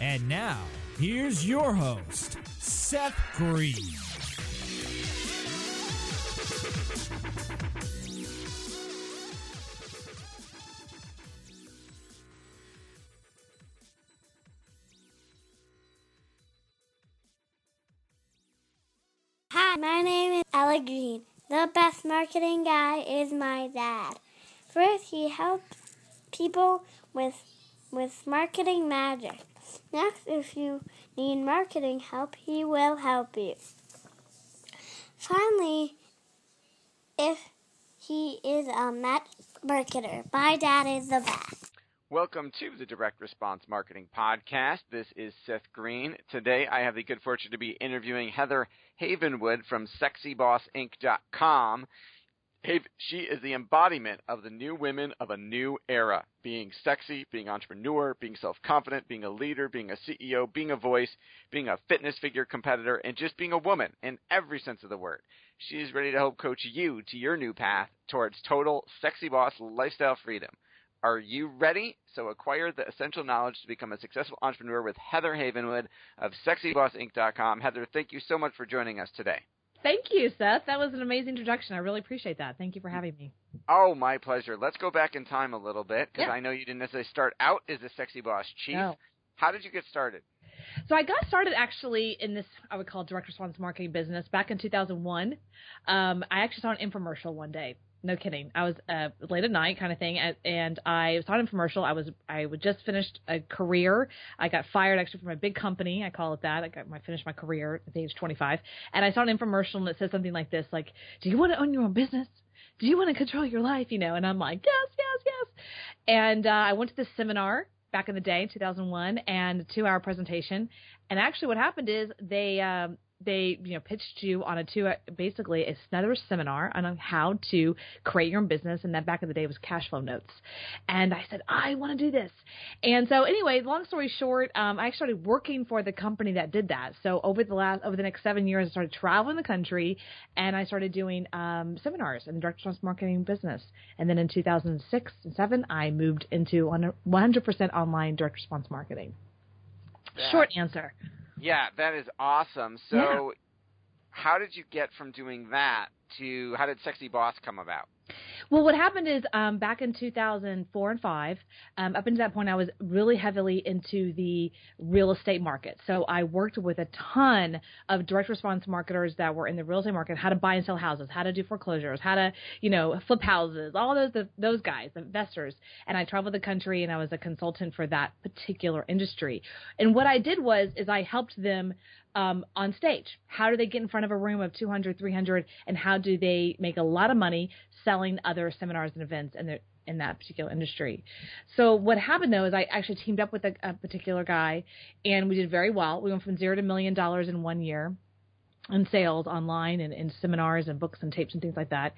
And now, here's your host, Seth Green. Hi, my name is Ella Green. The best marketing guy is my dad. First, he helps people with with marketing magic. Next, if you need marketing help, he will help you. Finally, if he is a mat marketer, my dad is the best. Welcome to the Direct Response Marketing Podcast. This is Seth Green. Today I have the good fortune to be interviewing Heather Havenwood from SexyBossInc.com. She is the embodiment of the new women of a new era being sexy, being entrepreneur, being self confident, being a leader, being a CEO, being a voice, being a fitness figure competitor, and just being a woman in every sense of the word. She is ready to help coach you to your new path towards total sexy boss lifestyle freedom. Are you ready? So acquire the essential knowledge to become a successful entrepreneur with Heather Havenwood of SexyBossInc.com. Heather, thank you so much for joining us today. Thank you, Seth. That was an amazing introduction. I really appreciate that. Thank you for having me. Oh, my pleasure. Let's go back in time a little bit because yeah. I know you didn't necessarily start out as a sexy boss chief. No. How did you get started? So I got started actually in this I would call direct response marketing business back in 2001. Um, I actually saw an infomercial one day no kidding. I was uh, late at night kind of thing, and I saw an infomercial. I was I would just finished a career. I got fired actually from a big company. I call it that. I got my finished my career at the age 25, and I saw an infomercial and it says something like this, like, "Do you want to own your own business? Do you want to control your life?" You know, and I'm like, "Yes, yes, yes." And uh, I went to this seminar back in the day, 2001, and a two-hour presentation. And actually, what happened is they um, they you know pitched you on a two basically another seminar on how to create your own business and that back in the day was cash flow notes. And i said i want to do this. And so anyway long story short um, i started working for the company that did that. So over the last over the next seven years i started traveling the country and i started doing um, seminars in the direct response marketing business. And then in 2006 and 7 i moved into 100% online direct response marketing. Yeah. short answer Yeah, that is awesome. So, Yeah. how did you get from doing that to how did Sexy Boss come about? Well, what happened is um, back in 2004 and 5, um, up until that point, I was really heavily into the real estate market. So I worked with a ton of direct response marketers that were in the real estate market, how to buy and sell houses, how to do foreclosures, how to, you know, flip houses, all those those guys, investors. And I traveled the country and I was a consultant for that particular industry. And what I did was is I helped them um, on stage. How do they get in front of a room of 200, 300, and how do they make a lot of money selling other seminars and events in that particular industry. So what happened though is I actually teamed up with a, a particular guy, and we did very well. We went from zero to million dollars in one year in sales online and in seminars and books and tapes and things like that.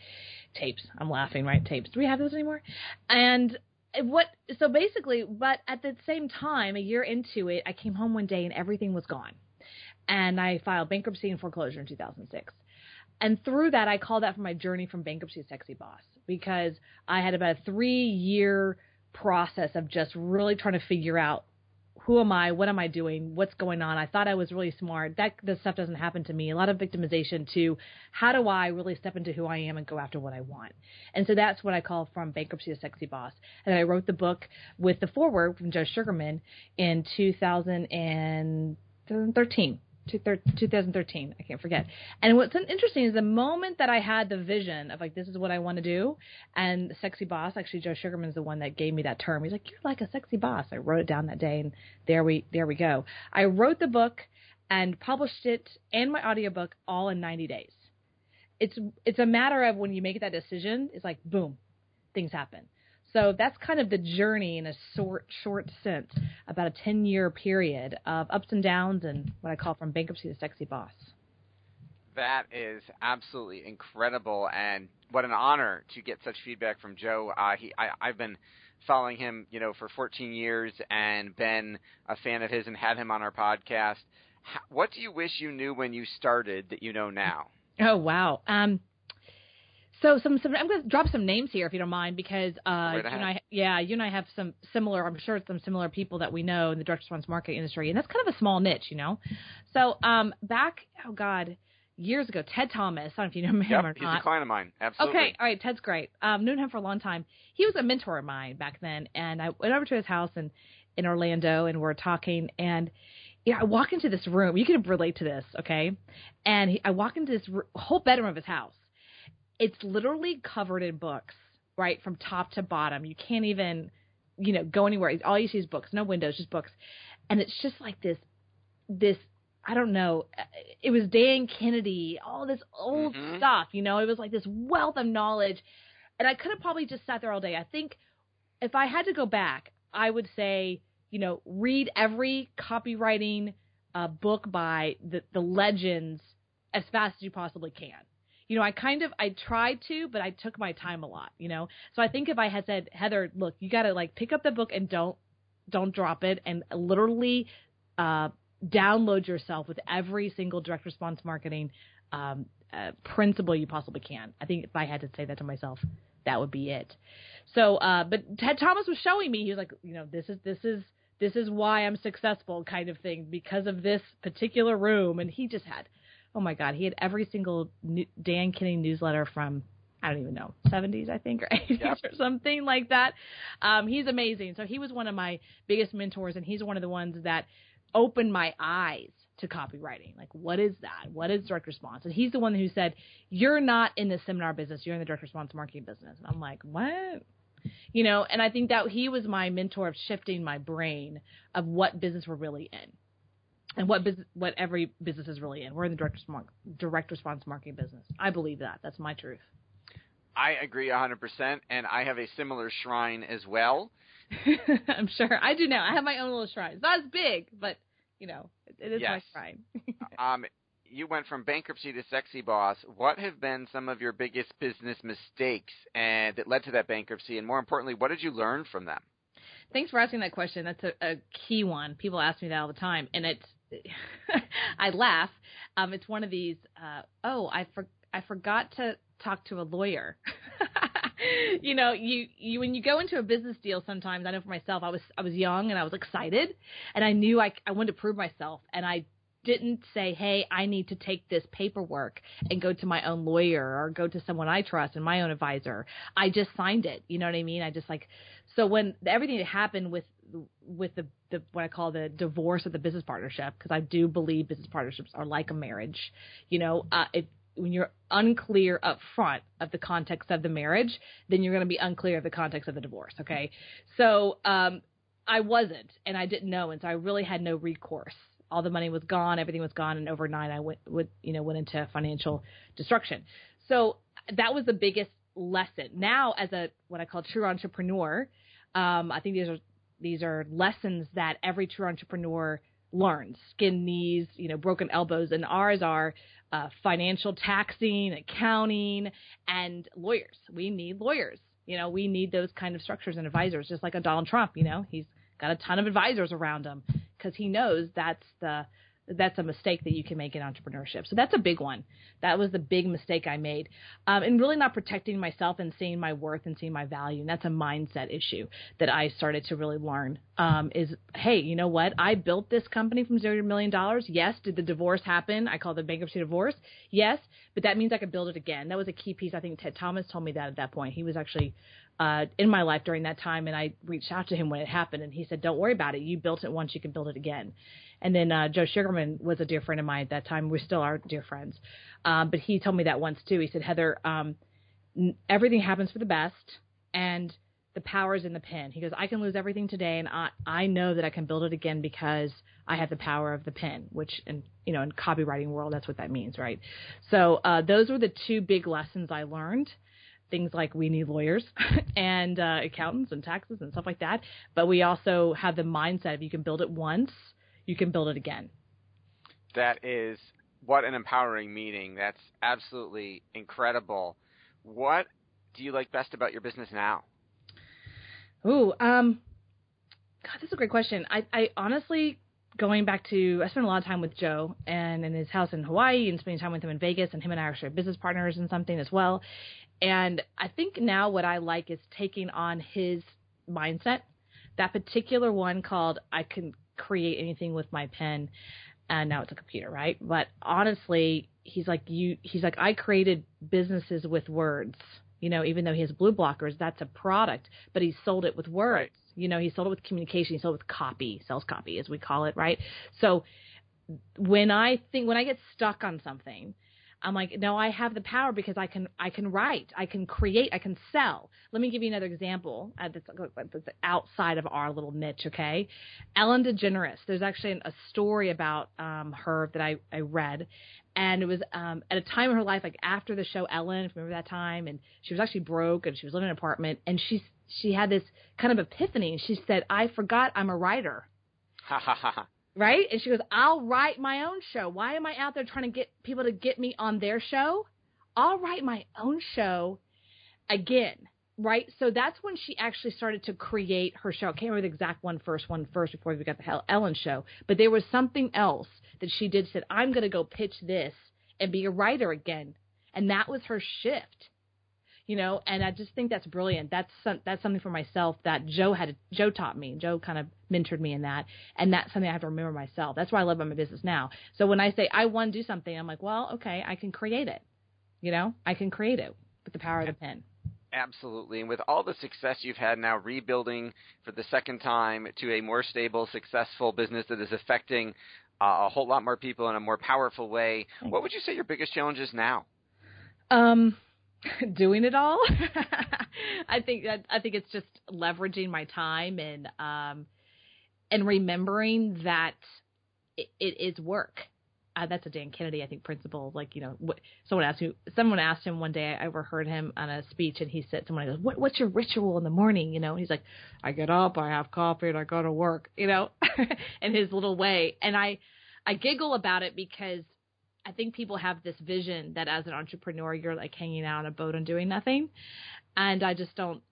Tapes. I'm laughing, right? Tapes. Do we have those anymore? And what so basically, but at the same time, a year into it, I came home one day and everything was gone and I filed bankruptcy and foreclosure in 2006. And through that, I call that for my journey from bankruptcy to sexy boss because I had about a three year process of just really trying to figure out who am I? What am I doing? What's going on? I thought I was really smart. That this stuff doesn't happen to me. A lot of victimization to how do I really step into who I am and go after what I want? And so that's what I call from bankruptcy to sexy boss. And I wrote the book with the foreword from Joe Sugarman in 2013. 2013. I can't forget. And what's interesting is the moment that I had the vision of like this is what I want to do, and sexy boss. Actually, Joe Sugarman's the one that gave me that term. He's like, "You're like a sexy boss." I wrote it down that day, and there we there we go. I wrote the book and published it and my audiobook all in 90 days. It's it's a matter of when you make that decision, it's like boom, things happen. So that's kind of the journey in a short, short sense, about a 10 year period of ups and downs and what I call from bankruptcy to sexy boss. That is absolutely incredible, and what an honor to get such feedback from Joe. Uh, he, I, I've been following him, you know, for 14 years and been a fan of his and had him on our podcast. What do you wish you knew when you started that you know now? Oh wow. Um, so some, some I'm going to drop some names here if you don't mind because uh, you and I, yeah, you and I have some similar. I'm sure some similar people that we know in the direct response marketing industry, and that's kind of a small niche, you know. So um, back, oh god, years ago, Ted Thomas. I don't know if you know him yep, or he's a client of mine. Absolutely. Okay, all right. Ted's great. Um, known him for a long time. He was a mentor of mine back then, and I went over to his house in in Orlando, and we're talking, and yeah, I walk into this room. You can relate to this, okay? And he, I walk into this r- whole bedroom of his house it's literally covered in books, right, from top to bottom. You can't even, you know, go anywhere. All you see is books, no windows, just books. And it's just like this, this, I don't know, it was Dan Kennedy, all this old mm-hmm. stuff, you know, it was like this wealth of knowledge. And I could have probably just sat there all day. I think if I had to go back, I would say, you know, read every copywriting uh, book by the, the legends as fast as you possibly can you know, I kind of I tried to, but I took my time a lot, you know. So I think if I had said, Heather, look, you got to like pick up the book and don't don't drop it, and literally uh, download yourself with every single direct response marketing um, uh, principle you possibly can. I think if I had to say that to myself, that would be it. So, uh, but Ted Thomas was showing me, he was like, you know, this is this is this is why I'm successful, kind of thing, because of this particular room, and he just had oh my god, he had every single new, Dan Kennedy newsletter from I don't even know, 70s, I think, or 80s yep. or something like that. Um, he's amazing. So he was one of my biggest mentors, and he's one of the ones that opened my eyes to copywriting. Like, what is that? What is direct response? And he's the one who said, You're not in the seminar business, you're in the direct response marketing business. And I'm like, What? You know, and I think that he was my mentor of shifting my brain of what business we're really in and what business, what every business is really in. We're in the direct response, direct response marketing business. I believe that. That's my truth. I agree 100%, and I have a similar shrine as well. I'm sure I do now. I have my own little shrine. It's not as big, but you know, it, it is yes. my shrine. um, you went from bankruptcy to sexy boss. What have been some of your biggest business mistakes and that led to that bankruptcy? And more importantly, what did you learn from them? Thanks for asking that question. That's a, a key one. People ask me that all the time, and it's I laugh. Um, it's one of these. Uh, oh, I for, I forgot to talk to a lawyer. you know, you you when you go into a business deal, sometimes I know for myself, I was I was young and I was excited, and I knew I I wanted to prove myself, and I didn't say, "Hey, I need to take this paperwork and go to my own lawyer or go to someone I trust and my own advisor." I just signed it. You know what I mean? I just like so when everything that happened with with the, the what I call the divorce of the business partnership because I do believe business partnerships are like a marriage. You know, uh, it, when you're unclear up front of the context of the marriage, then you're going to be unclear of the context of the divorce. Okay, so um, I wasn't, and I didn't know, and so I really had no recourse. All the money was gone, everything was gone, and overnight I went, would, you know, went into financial destruction. So that was the biggest lesson. Now, as a what I call true entrepreneur, um, I think these are these are lessons that every true entrepreneur learns. Skin knees, you know, broken elbows, and ours are uh, financial taxing, accounting, and lawyers. We need lawyers. You know, we need those kind of structures and advisors, just like a Donald Trump. You know, he's got a ton of advisors around him because he knows that's the that's a mistake that you can make in entrepreneurship. So that's a big one. That was the big mistake I made. Um, and really not protecting myself and seeing my worth and seeing my value. And that's a mindset issue that I started to really learn um, is, hey, you know what? I built this company from zero to a million dollars. Yes. Did the divorce happen? I call it the bankruptcy divorce. Yes. But that means I could build it again. That was a key piece. I think Ted Thomas told me that at that point. He was actually uh, in my life during that time, and I reached out to him when it happened, and he said, "Don't worry about it. You built it once, you can build it again." And then uh, Joe Sugarman was a dear friend of mine at that time. We still are dear friends. Um, but he told me that once too. He said, Heather, um, n- everything happens for the best, and the power is in the pen. He goes, I can lose everything today, and I I know that I can build it again because I have the power of the pen. Which, in you know, in copywriting world, that's what that means, right? So uh, those were the two big lessons I learned things like we need lawyers and uh, accountants and taxes and stuff like that. But we also have the mindset if you can build it once, you can build it again. That is what an empowering meeting. That's absolutely incredible. What do you like best about your business now? Ooh, um, God, this is a great question. I, I honestly, going back to, I spent a lot of time with Joe and in his house in Hawaii and spending time with him in Vegas, and him and I are actually business partners and something as well. And I think now what I like is taking on his mindset. That particular one called I can create anything with my pen and now it's a computer, right? But honestly, he's like you he's like I created businesses with words. You know, even though he has BluBlockers, that's a product, but he sold it with words. Right. You know, he sold it with communication, he sold it with copy, sales copy as we call it, right? So when I think when I get stuck on something, I'm like, no, I have the power because I can I can write, I can create, I can sell. Let me give you another example uh, that's, that's outside of our little niche. Okay, Ellen DeGeneres. There's actually a story about um, her that I I read, and it was um, at a time in her life, like after the show Ellen, if you remember that time, and she was actually broke and she was living in an apartment, and she she had this kind of epiphany, and she said, I forgot I'm a writer. Right? And she goes, I'll write my own show. Why am I out there trying to get people to get me on their show? I'll write my own show again, right? So that's when she actually started to create her show. I can't remember the exact one first one first before we got the Ellen show, but there was something else that she did said, I'm going to go pitch this and be a writer again. And that was her shift you know, and I just think that's brilliant. That's some, that's something for myself that Joe had Joe taught me. Joe kind of mentored me in that, and that's something I have to remember myself. That's why I love my business now. So when I say I want to do something, I'm like, well, okay, I can create it. You know, I can create it with the power of the pen. Absolutely. And with all the success you've had now rebuilding for the second time to a more stable, successful business that is affecting uh, a whole lot more people in a more powerful way, what would you say your biggest challenge is now? Um, doing it all. I think that I think it's just leveraging my time and um and remembering that it, it is work. Uh, that's a Dan Kennedy, I think, principle. Like, you know, what, someone asked me, someone asked him one day, I overheard him on a speech, and he said, someone goes, what, what's your ritual in the morning? You know, he's like, I get up, I have coffee, and I go to work, you know, in his little way. And I, I giggle about it because I think people have this vision that as an entrepreneur, you're like hanging out on a boat and doing nothing. And I just don't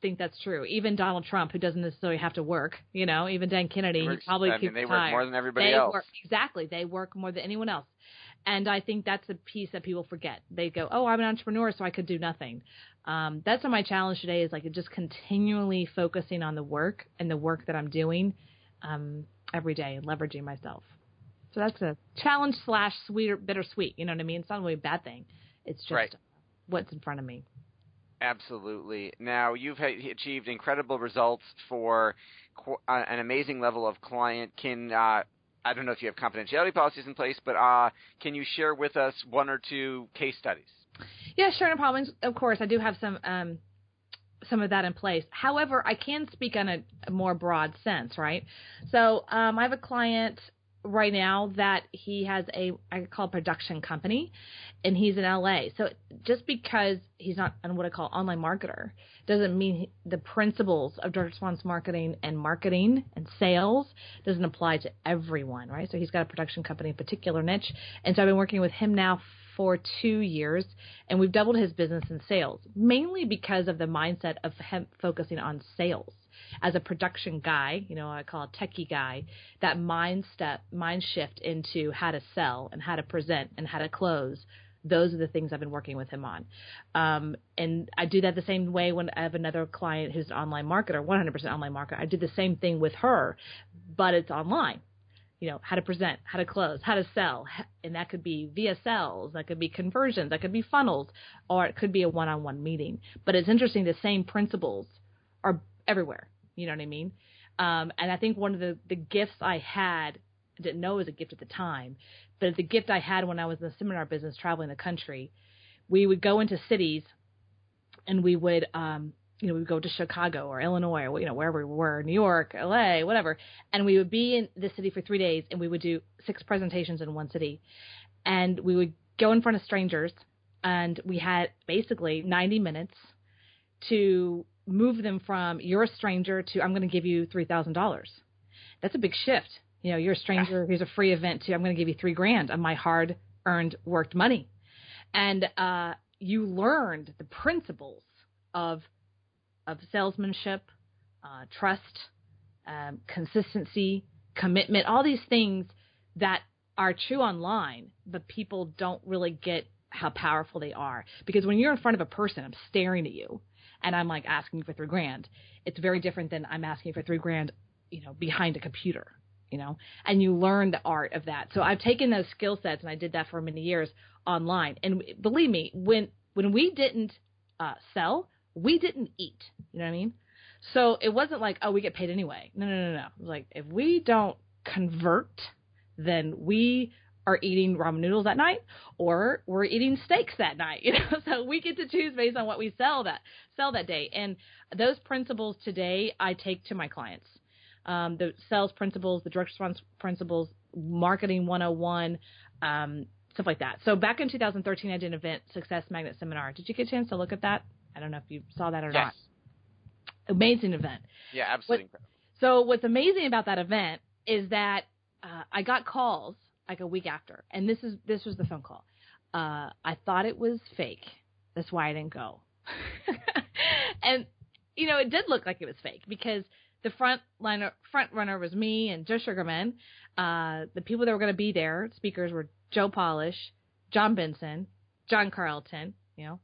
think that's true. Even Donald Trump, who doesn't necessarily have to work, you know, even Dan Kennedy, works, he probably I mean, they work more than everybody they else. Work, exactly. They work more than anyone else. And I think that's a piece that people forget. They go, "Oh, I'm an entrepreneur, so I could do nothing." Um, that's what my challenge today is like just continually focusing on the work and the work that I'm doing um, every day and leveraging myself. So that's a challenge slash sweet or bittersweet. You know what I mean? It's not really a bad thing. It's just right. what's in front of me. Absolutely. Now you've achieved incredible results for qu- uh, an amazing level of client. Can uh, I don't know if you have confidentiality policies in place, but uh, can you share with us one or two case studies? Yeah, sure, no problem. Of course, I do have some um, some of that in place. However, I can speak on a, a more broad sense, right? So um, I have a client right now that he has a I call production company, and he's in LA. So just because he's not on what I call online marketer doesn't mean the principles of direct response marketing and marketing and sales doesn't apply to everyone, right? So he's got a production company, a particular niche, and so I've been working with him now for two years, and we've doubled his business in sales, mainly because of the mindset of him focusing on sales as a production guy, you know, I call a techie guy, that mind step, mind shift into how to sell and how to present and how to close. Those are the things I've been working with him on. Um, and I do that the same way when I have another client who's an online marketer, 100% online marketer. I do the same thing with her, but it's online you know, how to present, how to close, how to sell. And that could be via sales, that could be conversions, that could be funnels, or it could be a one on one meeting. But it's interesting, the same principles are everywhere. You know what I mean? Um, and I think one of the, the gifts I had didn't know it was a gift at the time, but the gift I had when I was in the seminar business traveling the country, we would go into cities and we would um you know, we would go to Chicago or Illinois or you know wherever we were, New York, LA, whatever, and we would be in the city for three days, and we would do six presentations in one city, and we would go in front of strangers, and we had basically 90 minutes to move them from you're a stranger to I'm going to give you three thousand dollars. That's a big shift. You know, you're a stranger. Here's a free event to I'm going to give you three grand of my hard earned worked money, and uh, you learned the principles of of salesmanship, uh, trust, um, consistency, commitment, all these things that are true online, but people don't really get how powerful they are. Because when you're in front of a person, I'm staring at you and I'm like asking for three grand. It's very different than I'm asking for three grand, you know, behind a computer, you know, and you learn the art of that. So I've taken those skill sets and I did that for many years online. And believe me, when, when we didn't uh, sell, we didn't eat. You know what I mean? So it wasn't like, oh, we get paid anyway. No, no, no, no. It was like, if we don't convert, then we are eating ramen noodles that night or we're eating steaks that night you know so we get to choose based on what we sell that sell that day and those principles today i take to my clients um, the sales principles the direct response principles marketing 101 um, stuff like that so back in 2013 i did an event success magnet seminar did you get a chance to look at that I don't know if you saw that or yes. not. Amazing event. Yeah, absolutely. What, so what's amazing about that event is that uh, I got calls like a week after, and this is this was the phone call. Uh, I thought it was fake. That's why I didn't go. and you know, it did look like it was fake because the front liner front runner was me and Joe Sugarman. Uh, the people that were going to be there, speakers were Joe Polish, John Benson, John Carlton, you know,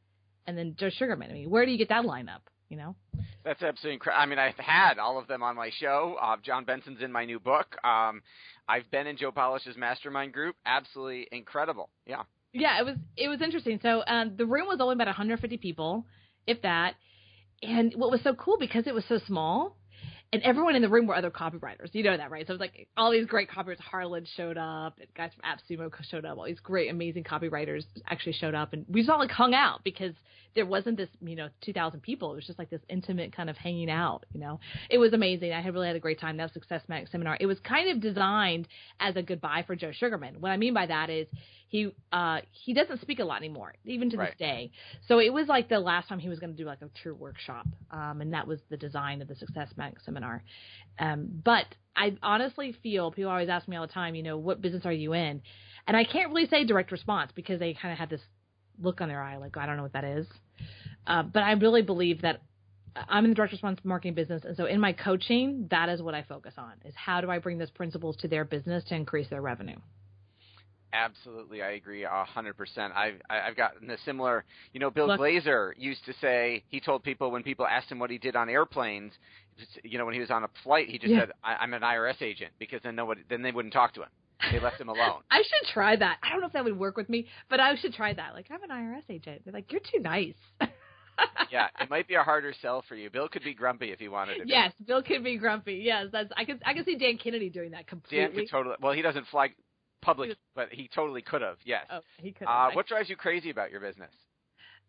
and then Joe Sugarman. I mean, where do you get that lineup? You know. That's absolutely incredible. I mean, I've had all of them on my show. Uh, John Benson's in my new book. Um, I've been in Joe Polish's mastermind group. Absolutely incredible. Yeah. Yeah, it was it was interesting. So um, the room was only about 150 people, if that. And what was so cool because it was so small, and everyone in the room were other copywriters. You know that, right? So it was like all these great copywriters. Harlan showed up, and guys from AppSumo showed up. All these great, amazing copywriters actually showed up, and we just all like hung out because there wasn't this, you know, 2,000 people. It was just like this intimate kind of hanging out. You know, it was amazing. I had really had a great time. That Success Mag seminar. It was kind of designed as a goodbye for Joe Sugarman. What I mean by that is he uh he doesn't speak a lot anymore even to right. this day so it was like the last time he was going to do like a true workshop um and that was the design of the success mag seminar um but i honestly feel people always ask me all the time you know what business are you in and i can't really say direct response because they kind of have this look on their eye like i don't know what that is uh, but i really believe that I'm in the direct response marketing business, and so in my coaching, that is what I focus on: is how do I bring those principles to their business to increase their revenue. Absolutely, I agree a hundred percent. I've I've gotten a similar. You know, Bill Look. Glazer used to say he told people when people asked him what he did on airplanes, you know, when he was on a flight, he just yeah. said, I, "I'm an IRS agent," because then nobody then they wouldn't talk to him. They left him alone. I should try that. I don't know if that would work with me, but I should try that. Like, I'm an IRS agent. They're like, "You're too nice." yeah, it might be a harder sell for you. Bill could be grumpy if he wanted to. Be. Yes, Bill could be grumpy. Yes, that's I could I could see Dan Kennedy doing that completely. Dan could totally. Well, he doesn't fly public, but he totally could have. Yes. Oh, he could. Uh, what drives you crazy about your business?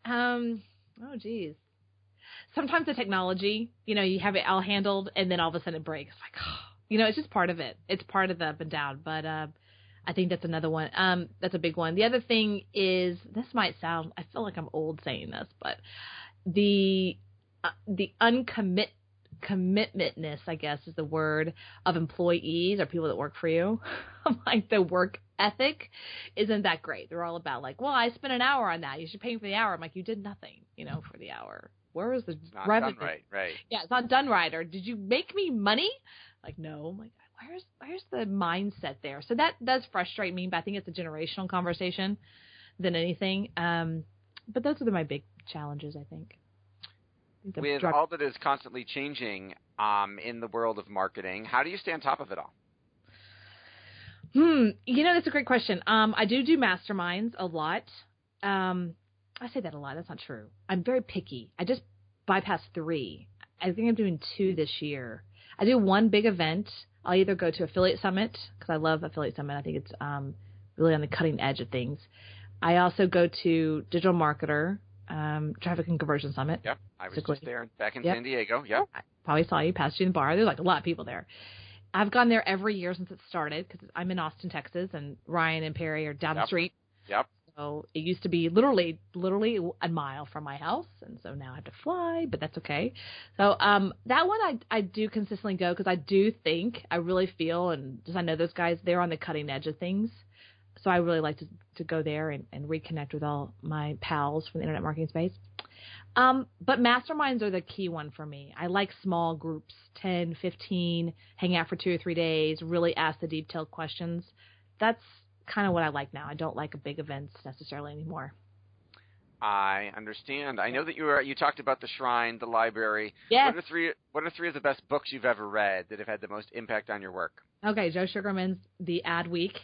Um. Oh, geez. Sometimes the technology, you know, you have it all handled, and then all of a sudden it breaks. Like, oh, you know, it's just part of it. It's part of the up and down. But uh, I think that's another one. Um, that's a big one. The other thing is, this might sound. I feel like I'm old saying this, but the uh, the uncommit commitmentness, I guess is the word, of employees or people that work for you. like the work ethic isn't that great. They're all about like, well, I spent an hour on that. You should pay me for the hour. I'm like, you did nothing, you know, for the hour. Where is the not revenue? Done right, right. Yeah, it's not done right. Or did you make me money? Like, no. I'm like, where's where's the mindset there? So that does frustrate me, but I think it's a generational conversation than anything. Um, but those are my big challenges, I think with drug- all that is constantly changing um, in the world of marketing, how do you stay on top of it all? Hmm, you know that's a great question. Um, I do do masterminds a lot. Um, I say that a lot. That's not true. I'm very picky. I just bypass three. I think I'm doing two this year. I do one big event I'll either go to Affiliate Summit because I love Affiliate Summit. I think it's um, really on the cutting edge of things. I also go to Digital Marketer, um, Traffic and Conversion Summit. Yep, I was just there back in Yep. San Diego. Yep. I probably saw you, passed you in the bar. There's like a lot of people there. I've gone there every year since it started because I'm in Austin, Texas, and Ryan and Perry are down the street. Yep. So it used to be literally, literally a mile from my house, and so now I have to fly, but that's okay. So um, that one I I do consistently go because I do think I really feel and just I know those guys they're on the cutting edge of things. So I really like to to go there and, and reconnect with all my pals from the internet marketing space. Um, but masterminds are the key one for me. I like small groups, 10, 15, hang out for two or three days, really ask the detailed questions. That's kind of what I like now. I don't like a big events necessarily anymore. I understand. I know that you were you talked about the shrine, the library. Yes. What are three what are three of the best books you've ever read that have had the most impact on your work? Okay, Joe Sugarman's The Adweek.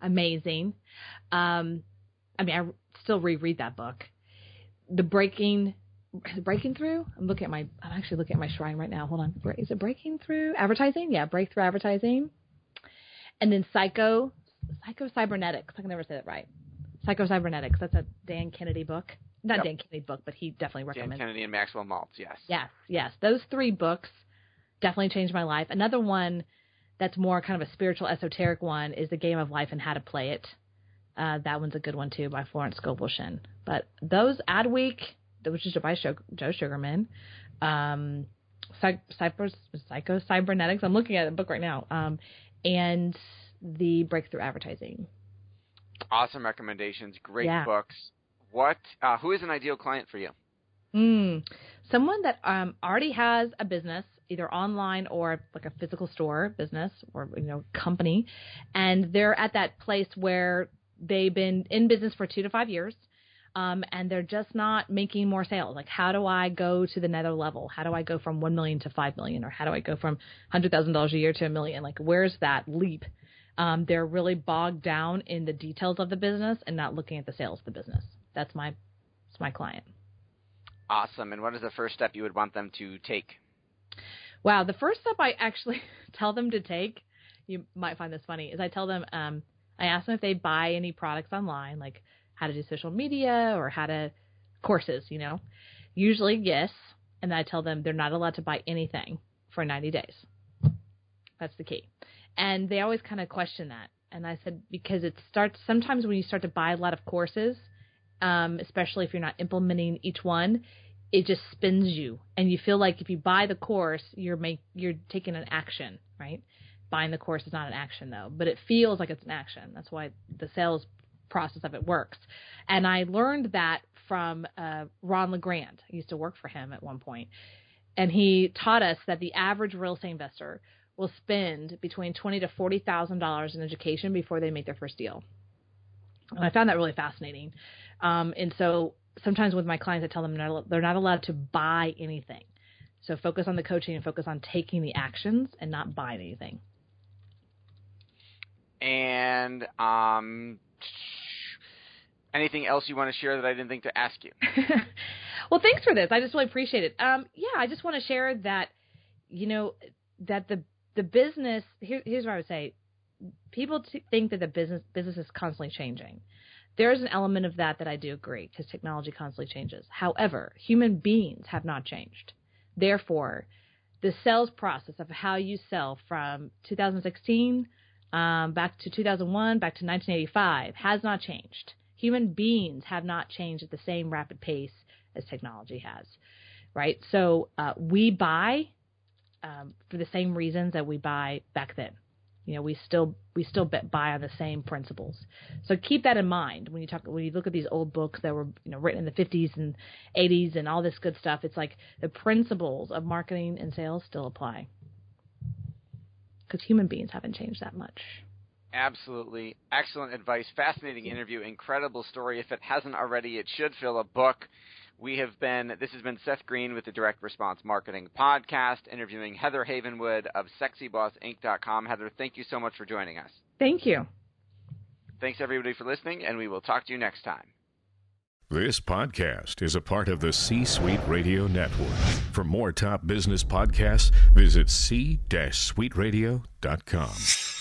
Amazing. Um, I mean, I still reread that book. The Breaking, Breaking Through. I'm looking at my. I'm actually looking at my shrine right now. Hold on. Is it Breaking Through Advertising? Yeah, Breakthrough Advertising. And then Psycho, Psycho Cybernetics. I can never say that right. Psycho Cybernetics. That's a Dan Kennedy book. Not Yep. Dan Kennedy book, but he definitely recommended. Dan. Kennedy and Maxwell Maltz. Yes. Yes, yes. Those three books definitely changed my life. Another one that's more kind of a spiritual, esoteric one is The Game of Life and How to Play It. Uh, that one's a good one too by Florence Scovel-Shinn. But those Adweek, which is by Joe, Sugarman, um, Psy- Cypher, Psycho Cybernetics. I'm looking at the book right now. Um, and the Breakthrough Advertising. Awesome recommendations. Great Yeah. books. What? Uh, who is an ideal client for you? Mm. Someone that um, already has a business, either online or like a physical store business or you know company, and they're at that place where they've been in business for two to five years, um, and they're just not making more sales. Like, how do I go to the nether level? How do I go from one million to five million, or how do I go from hundred thousand dollars a year to a million? Like, where's that leap? Um, they're really bogged down in the details of the business and not looking at the sales of the business. That's my, that's my client. Awesome. And what is the first step you would want them to take? Wow, the first step I actually tell them to take, you might find this funny, is I tell them, um, I ask them if they buy any products online, like how to do social media or how to courses, you know. Usually, yes, and I tell them they're not allowed to buy anything for 90 days. That's the key. And they always kind of question that. And I said because it starts sometimes when you start to buy a lot of courses, um, especially if you're not implementing each one, it just spins you. And you feel like if you buy the course you're make you're taking an action right? Buying the course is not an action though but it feels like it's an action. That's why the sales process of it works. And i learned that from uh, ron legrand. I used to work for him at one point. And he taught us that the average real estate investor will spend between twenty to forty thousand dollars in education before they make their first deal. And i found that really fascinating um, and so sometimes with my clients, I tell them they're not, they're not allowed to buy anything. So focus on the coaching and focus on taking the actions and not buying anything. And um, anything else you want to share that I didn't think to ask you? well, thanks for this. I just really appreciate it. Um, yeah, I just want to share that, you know, that the the business. Here, here's what I would say: people t- think that the business business is constantly changing. There is an element of that that I do agree because technology constantly changes. However, human beings have not changed. Therefore, the sales process of how you sell from 2016 um, back to 2001, back to 1985 has not changed. Human beings have not changed at the same rapid pace as technology has, right? So uh, we buy um, for the same reasons that we buy back then. You know, we still we still buy on the same principles. So keep that in mind when you talk when you look at these old books that were you know written in the 50s and 80s and all this good stuff. It's like the principles of marketing and sales still apply because human beings haven't changed that much. Absolutely. Excellent advice. Fascinating interview. Incredible story. If it hasn't already, it should fill a book. We have been, this has been Seth Green with the Direct Response Marketing Podcast, interviewing Heather Havenwood of SexyBossInc.com. Heather, thank you so much for joining us. Thank you. Thanks everybody for listening, and we will talk to you next time. This podcast is a part of the C Suite Radio Network. For more top business podcasts, visit c-suiteradio.com.